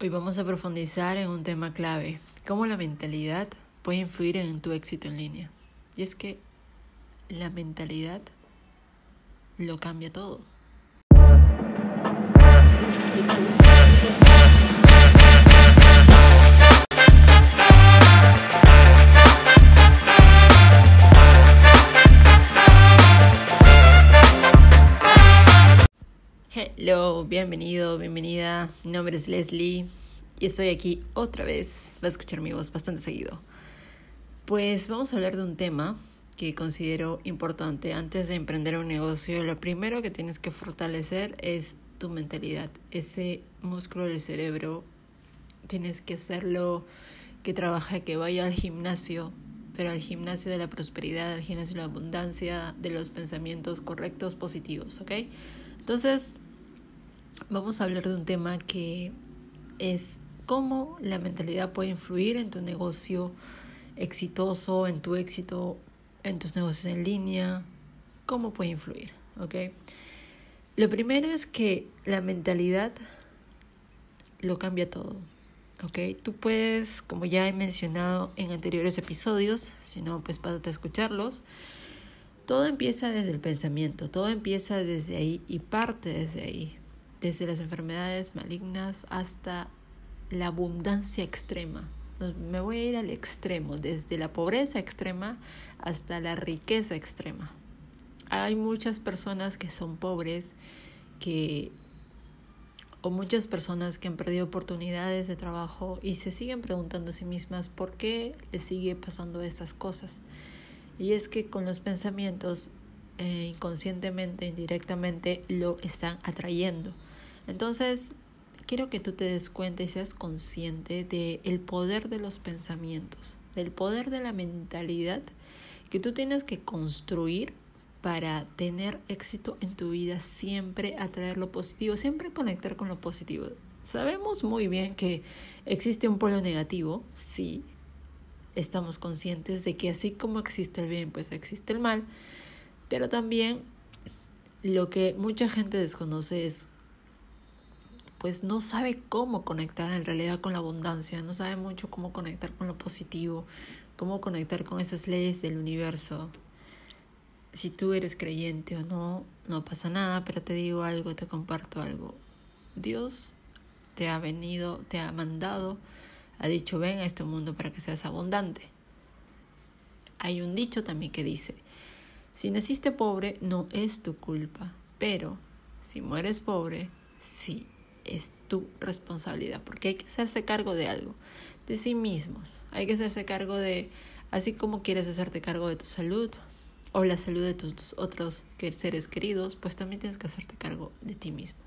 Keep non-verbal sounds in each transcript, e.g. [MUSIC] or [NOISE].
Hoy vamos a profundizar en un tema clave, cómo la mentalidad puede influir en tu éxito en línea. Y es que la mentalidad lo cambia todo. Bienvenido, bienvenida. Mi nombre es Leslie y estoy aquí otra vez. Va a escuchar mi voz bastante seguido. Pues vamos a hablar de un tema que considero importante. Antes de emprender un negocio, lo primero que tienes que fortalecer es tu mentalidad, ese músculo del cerebro. Tienes que hacerlo que trabaje, que vaya al gimnasio, pero al gimnasio de la prosperidad, al gimnasio de la abundancia, de los pensamientos correctos, positivos, ¿ok? Entonces, vamos a hablar de un tema que es cómo la mentalidad puede influir en tu negocio exitoso, en tu éxito, en tus negocios en línea, cómo puede influir, ¿ok? Lo primero es que la mentalidad lo cambia todo, ¿ok? Tú puedes, como ya he mencionado en anteriores episodios, si no, pues pásate a escucharlos, todo empieza desde el pensamiento, todo empieza desde ahí y parte desde ahí, desde las enfermedades malignas hasta la abundancia extrema. Me voy a ir al extremo, desde la pobreza extrema hasta la riqueza extrema. Hay muchas personas que son pobres, que o muchas personas que han perdido oportunidades de trabajo y se siguen preguntando a sí mismas por qué les sigue pasando esas cosas. Y es que con los pensamientos, eh, inconscientemente, indirectamente, lo están atrayendo. Entonces, quiero que tú te des cuenta y seas consciente del el poder de los pensamientos, del poder de la mentalidad que tú tienes que construir para tener éxito en tu vida, siempre atraer lo positivo, siempre conectar con lo positivo. Sabemos muy bien que existe un polo negativo, sí, estamos conscientes de que así como existe el bien, pues existe el mal, pero también lo que mucha gente desconoce es pues no sabe cómo conectar en realidad con la abundancia, no sabe mucho cómo conectar con lo positivo, cómo conectar con esas leyes del universo. Si tú eres creyente o no, no pasa nada, pero te digo algo, te comparto algo. Dios te ha venido, te ha mandado, ha dicho, ven a este mundo para que seas abundante. Hay un dicho también que dice, si naciste pobre no es tu culpa, pero si mueres pobre, sí es tu responsabilidad, porque hay que hacerse cargo de algo, de sí mismos. Hay que hacerse cargo de, así como quieres hacerte cargo de tu salud o la salud de tus otros seres queridos, pues también tienes que hacerte cargo de ti mismo.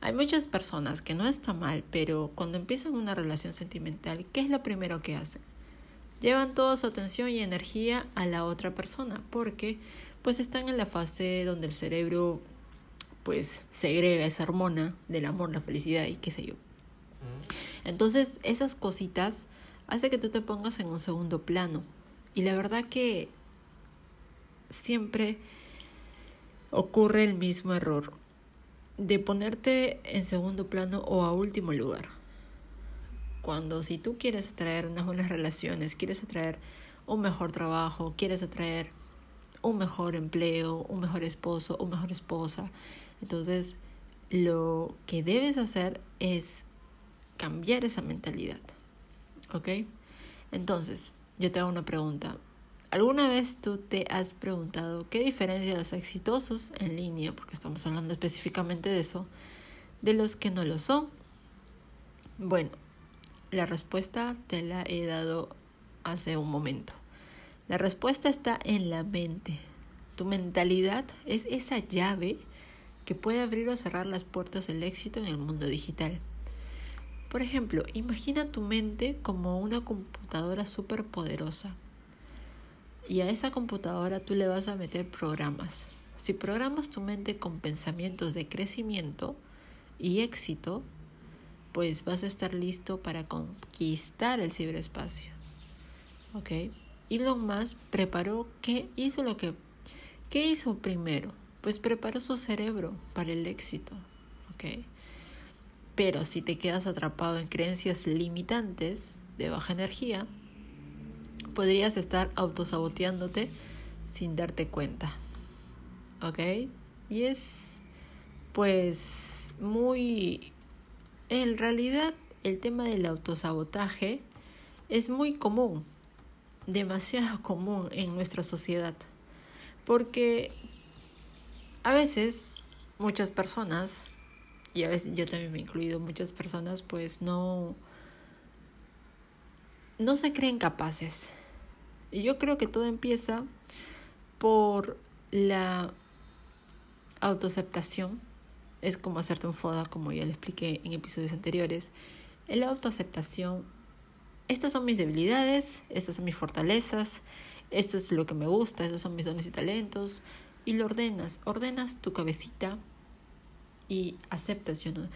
Hay muchas personas que no está mal, pero cuando empiezan una relación sentimental, ¿qué es lo primero que hacen? Llevan toda su atención y energía a la otra persona, porque pues están en la fase donde el cerebro pues segrega esa hormona del amor, la felicidad y qué sé yo. Entonces, esas cositas hace que tú te pongas en un segundo plano. Y la verdad que siempre ocurre el mismo error de ponerte en segundo plano o a último lugar. Cuando si tú quieres atraer unas buenas relaciones, quieres atraer un mejor trabajo, quieres atraer un mejor empleo, un mejor esposo, una mejor esposa, entonces, lo que debes hacer es cambiar esa mentalidad. ¿Ok? Entonces, yo te hago una pregunta. ¿Alguna vez tú te has preguntado qué diferencia los exitosos en línea, porque estamos hablando específicamente de eso, de los que no lo son? Bueno, la respuesta te la he dado hace un momento. La respuesta está en la mente. Tu mentalidad es esa llave que puede abrir o cerrar las puertas del éxito en el mundo digital. Por ejemplo, imagina tu mente como una computadora súper poderosa. Y a esa computadora tú le vas a meter programas. Si programas tu mente con pensamientos de crecimiento y éxito, pues vas a estar listo para conquistar el ciberespacio. ¿Ok? Elon Musk preparó, ¿qué hizo lo que... ¿Qué hizo primero? Pues preparó su cerebro para el éxito. Pero si te quedas atrapado en creencias limitantes de baja energía, podrías estar autosaboteándote sin darte cuenta. ¿Ok? Y es pues muy... En realidad el tema del autosabotaje es muy común, demasiado común en nuestra sociedad. Porque a veces muchas personas, y a veces yo también me he incluido, muchas personas pues no, no se creen capaces. Y yo creo que todo empieza por la autoaceptación. Es como hacerte un foda, como ya le expliqué en episodios anteriores. La autoaceptación, estas son mis debilidades, estas son mis fortalezas, esto es lo que me gusta, estos son mis dones y talentos. Y lo ordenas, ordenas tu cabecita y aceptas. Yo no,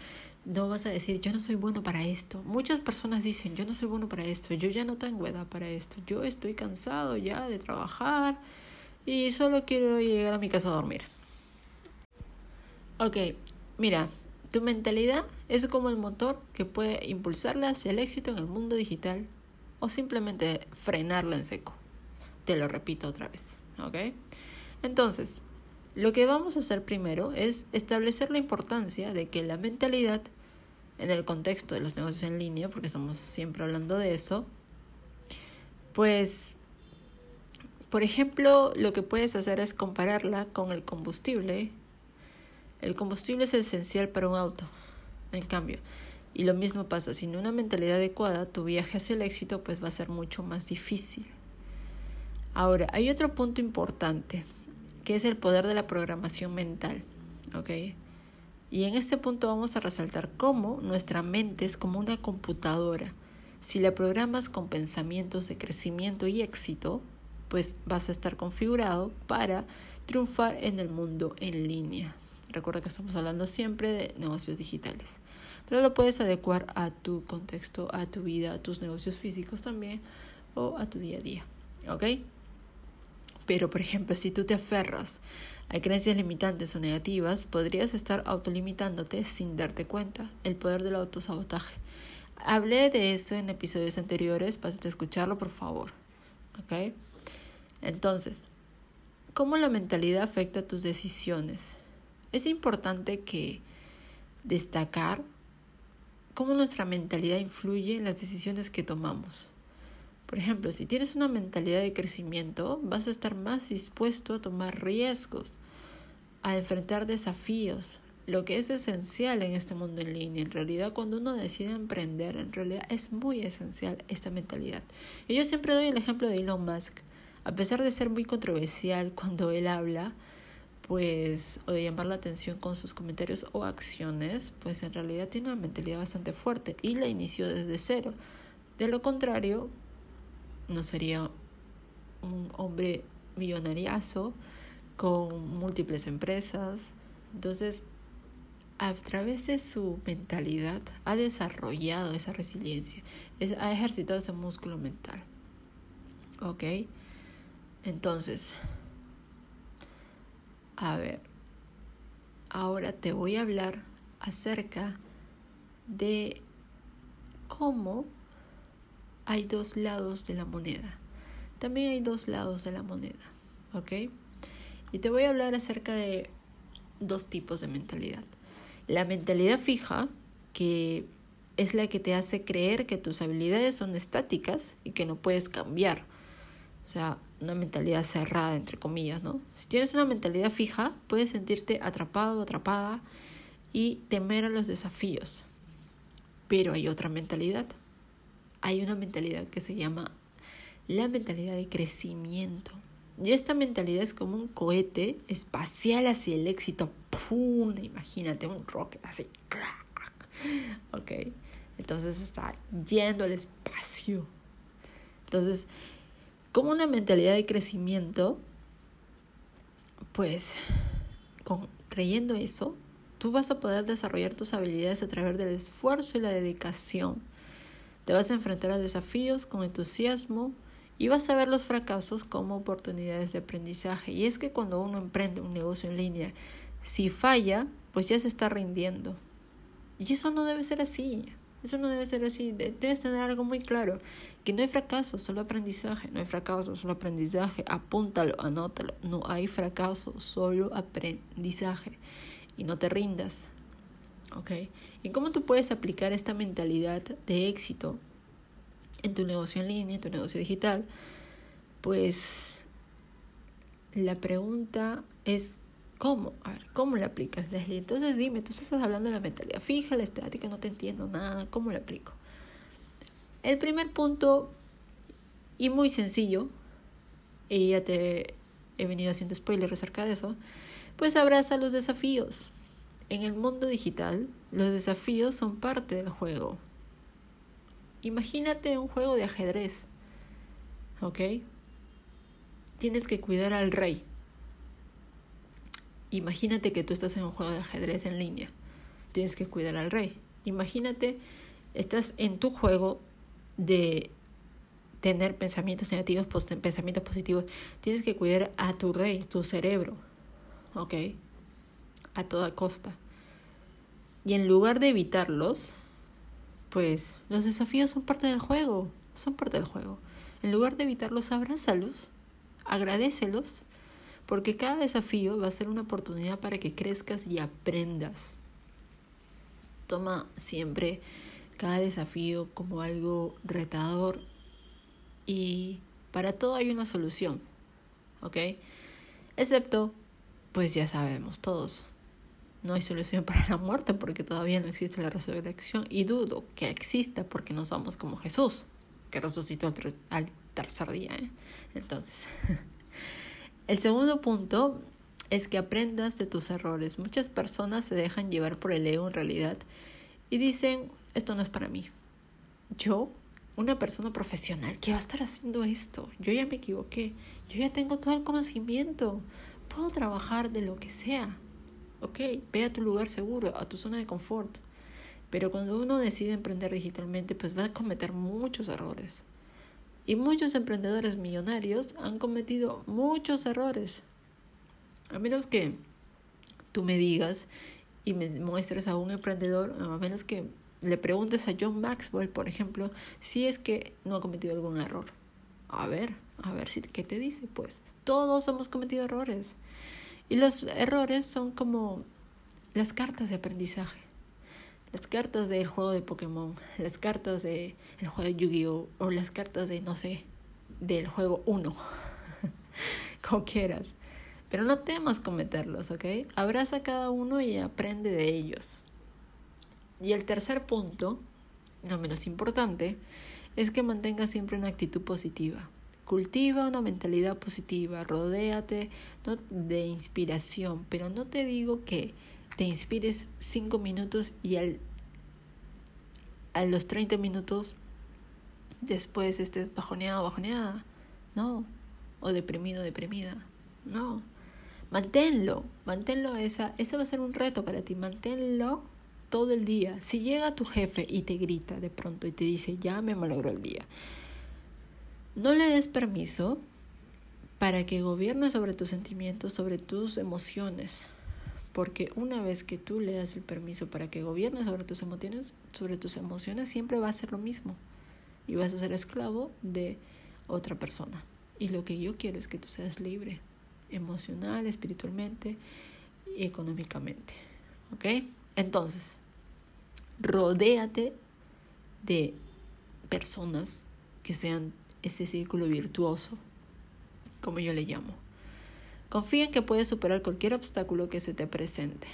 no vas a decir, yo no soy bueno para esto. Muchas personas dicen, yo no soy bueno para esto, yo ya no tengo edad para esto, yo estoy cansado ya de trabajar y solo quiero llegar a mi casa a dormir. Ok, mira, tu mentalidad es como el motor que puede impulsarla hacia el éxito en el mundo digital o simplemente frenarla en seco. Te lo repito otra vez, ¿ok? Entonces, lo que vamos a hacer primero es establecer la importancia de que la mentalidad, en el contexto de los negocios en línea, porque estamos siempre hablando de eso, pues, por ejemplo, lo que puedes hacer es compararla con el combustible. El combustible es esencial para un auto, en cambio. Y lo mismo pasa, sin una mentalidad adecuada, tu viaje hacia el éxito pues va a ser mucho más difícil. Ahora, hay otro punto importante que es el poder de la programación mental. ¿Ok? Y en este punto vamos a resaltar cómo nuestra mente es como una computadora. Si la programas con pensamientos de crecimiento y éxito, pues vas a estar configurado para triunfar en el mundo en línea. Recuerda que estamos hablando siempre de negocios digitales, pero lo puedes adecuar a tu contexto, a tu vida, a tus negocios físicos también o a tu día a día. ¿Ok? Pero, por ejemplo, si tú te aferras a creencias limitantes o negativas, podrías estar autolimitándote sin darte cuenta. El poder del autosabotaje. Hablé de eso en episodios anteriores, pásate a escucharlo, por favor. ¿Ok? Entonces, ¿cómo la mentalidad afecta tus decisiones? Es importante que destacar cómo nuestra mentalidad influye en las decisiones que tomamos. Por ejemplo, si tienes una mentalidad de crecimiento, vas a estar más dispuesto a tomar riesgos, a enfrentar desafíos, lo que es esencial en este mundo en línea. En realidad, cuando uno decide emprender, en realidad es muy esencial esta mentalidad. Y yo siempre doy el ejemplo de Elon Musk. A pesar de ser muy controversial [LAUGHS] cuando él habla, pues, o de llamar la atención con sus comentarios o acciones, pues en realidad tiene una mentalidad bastante fuerte y la inició desde cero. De lo contrario, no sería un hombre millonariazo con múltiples empresas. Entonces, a través de su mentalidad ha desarrollado esa resiliencia, ha ejercitado ese músculo mental. ¿Ok? Entonces, a ver, ahora te voy a hablar acerca de cómo hay dos lados de la moneda. También hay dos lados de la moneda, ¿ok? Y te voy a hablar acerca de dos tipos de mentalidad. La mentalidad fija, que es la que te hace creer que tus habilidades son estáticas y que no puedes cambiar. O sea, una mentalidad cerrada, entre comillas, ¿no? Si tienes una mentalidad fija, puedes sentirte atrapado o atrapada y temer a los desafíos. Pero hay otra mentalidad, hay una mentalidad que se llama la mentalidad de crecimiento. Y esta mentalidad es como un cohete espacial hacia el éxito. ¡Pum! Imagínate un rocket así. ¿Ok? Entonces está yendo al espacio. Entonces, como una mentalidad de crecimiento, pues con, creyendo eso, tú vas a poder desarrollar tus habilidades a través del esfuerzo y la dedicación te vas a enfrentar a desafíos con entusiasmo y vas a ver los fracasos como oportunidades de aprendizaje. Y es que cuando uno emprende un negocio en línea, si falla, pues ya se está rindiendo. Y eso no debe ser así. Eso no debe ser así. Debes tener algo muy claro. Que no hay fracaso, solo aprendizaje. No hay fracaso, solo aprendizaje. Apúntalo, anótalo. No hay fracaso, solo aprendizaje. Y no te rindas. ¿Ok? ¿Y cómo tú puedes aplicar esta mentalidad de éxito en tu negocio en línea, en tu negocio digital? Pues la pregunta es ¿Cómo? A ver, ¿cómo la aplicas, Leslie? Entonces dime, tú estás hablando de la mentalidad fija, la estática, no te entiendo nada, ¿cómo la aplico? El primer punto, y muy sencillo, y ya te he venido haciendo spoilers acerca de eso, pues abraza los desafíos. En el mundo digital, los desafíos son parte del juego. Imagínate un juego de ajedrez, ¿ok? Tienes que cuidar al rey Imagínate que tú estás en un juego de ajedrez en línea. Tienes que cuidar al rey. Imagínate, estás en tu juego de tener pensamientos negativos, pensamientos positivos. Tienes que cuidar a tu rey, tu cerebro. ¿Ok? A toda costa. Y en lugar de evitarlos, pues los desafíos son parte del juego. Son parte del juego. En lugar de evitarlos, abrázalos, agradecelos porque cada desafío va a ser una oportunidad para que crezcas y aprendas. Toma siempre cada desafío como algo retador y para todo hay una solución, ¿ok? Excepto, pues ya sabemos todos, no hay solución [LAUGHS] para la muerte porque todavía no existe la resurrección y dudo que exista porque no somos como Jesús, que resucitó al, tercer día. ¿eh? Entonces, [LAUGHS] El segundo punto es que aprendas de tus errores. Muchas personas se dejan llevar por el ego en realidad y dicen, esto no es para mí. Yo, una persona profesional, ¿qué va a estar haciendo esto? Yo ya me equivoqué, yo ya tengo todo el conocimiento, puedo trabajar de lo que sea. Ok, ve a tu lugar seguro, a tu zona de confort. Pero cuando uno decide emprender digitalmente, pues va a cometer muchos errores. Y muchos emprendedores millonarios han cometido muchos errores. A menos que tú me digas y me muestres a un emprendedor, a menos que le preguntes a John Maxwell, por ejemplo, si es que no ha cometido algún error. A ver, a ver si qué te dice, pues. Todos hemos cometido errores. Y los errores son como las cartas de aprendizaje las cartas del juego de Pokémon, las cartas del el juego de Yu-Gi-Oh! o las cartas de, no sé, del juego 1, [LAUGHS] como quieras. Pero no temas cometerlos, ¿ok? Abraza cada uno y aprende de ellos. Y el tercer punto, no menos importante, es que mantengas siempre una actitud positiva. Cultiva una mentalidad positiva, rodéate de inspiración, pero no te digo que te inspires cinco minutos y al, a los 30 minutos después estés bajoneado, bajoneada. No. O deprimido, deprimida. No. Manténlo, manténlo esa, ese va a ser un reto para ti, manténlo todo el día. Si llega tu jefe y te grita de pronto y te dice, ya me malogró el día, no le des permiso para que gobierne sobre tus sentimientos, sobre tus emociones. Porque una vez que tú le das el permiso para que gobierne sobre tus emociones, sobre tus emociones, siempre va a ser lo mismo. Y vas a ser esclavo de otra persona. Y lo que yo quiero es que tú seas libre, emocional, espiritualmente y económicamente. ¿Ok? Entonces, rodéate de personas que sean ese círculo virtuoso, como yo le llamo. Confía en que puedes superar cualquier obstáculo que se te presente.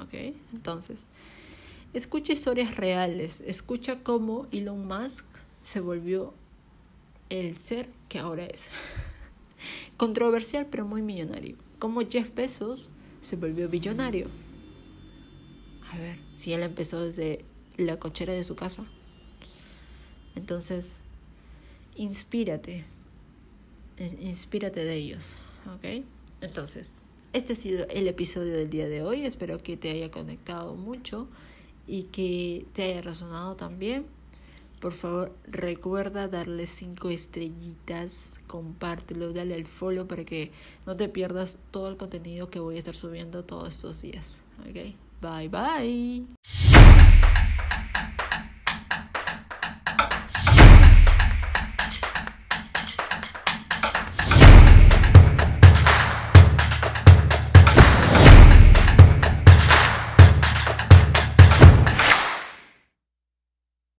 ¿Ok? Entonces, escucha historias reales. Escucha cómo Elon Musk se volvió el ser que ahora es. [LAUGHS] Controversial pero muy millonario. Cómo Jeff Bezos se volvió billonario. A ver, si él empezó desde la cochera de su casa. Entonces, inspírate. Inspírate de ellos. ¿ok? Entonces, este ha sido el episodio del día de hoy. Espero que te haya conectado mucho y que te haya resonado también. Por favor, recuerda darle cinco estrellitas, compártelo, dale al follow para que no te pierdas todo el contenido que voy a estar subiendo todos estos días. ¿Ok? Bye bye.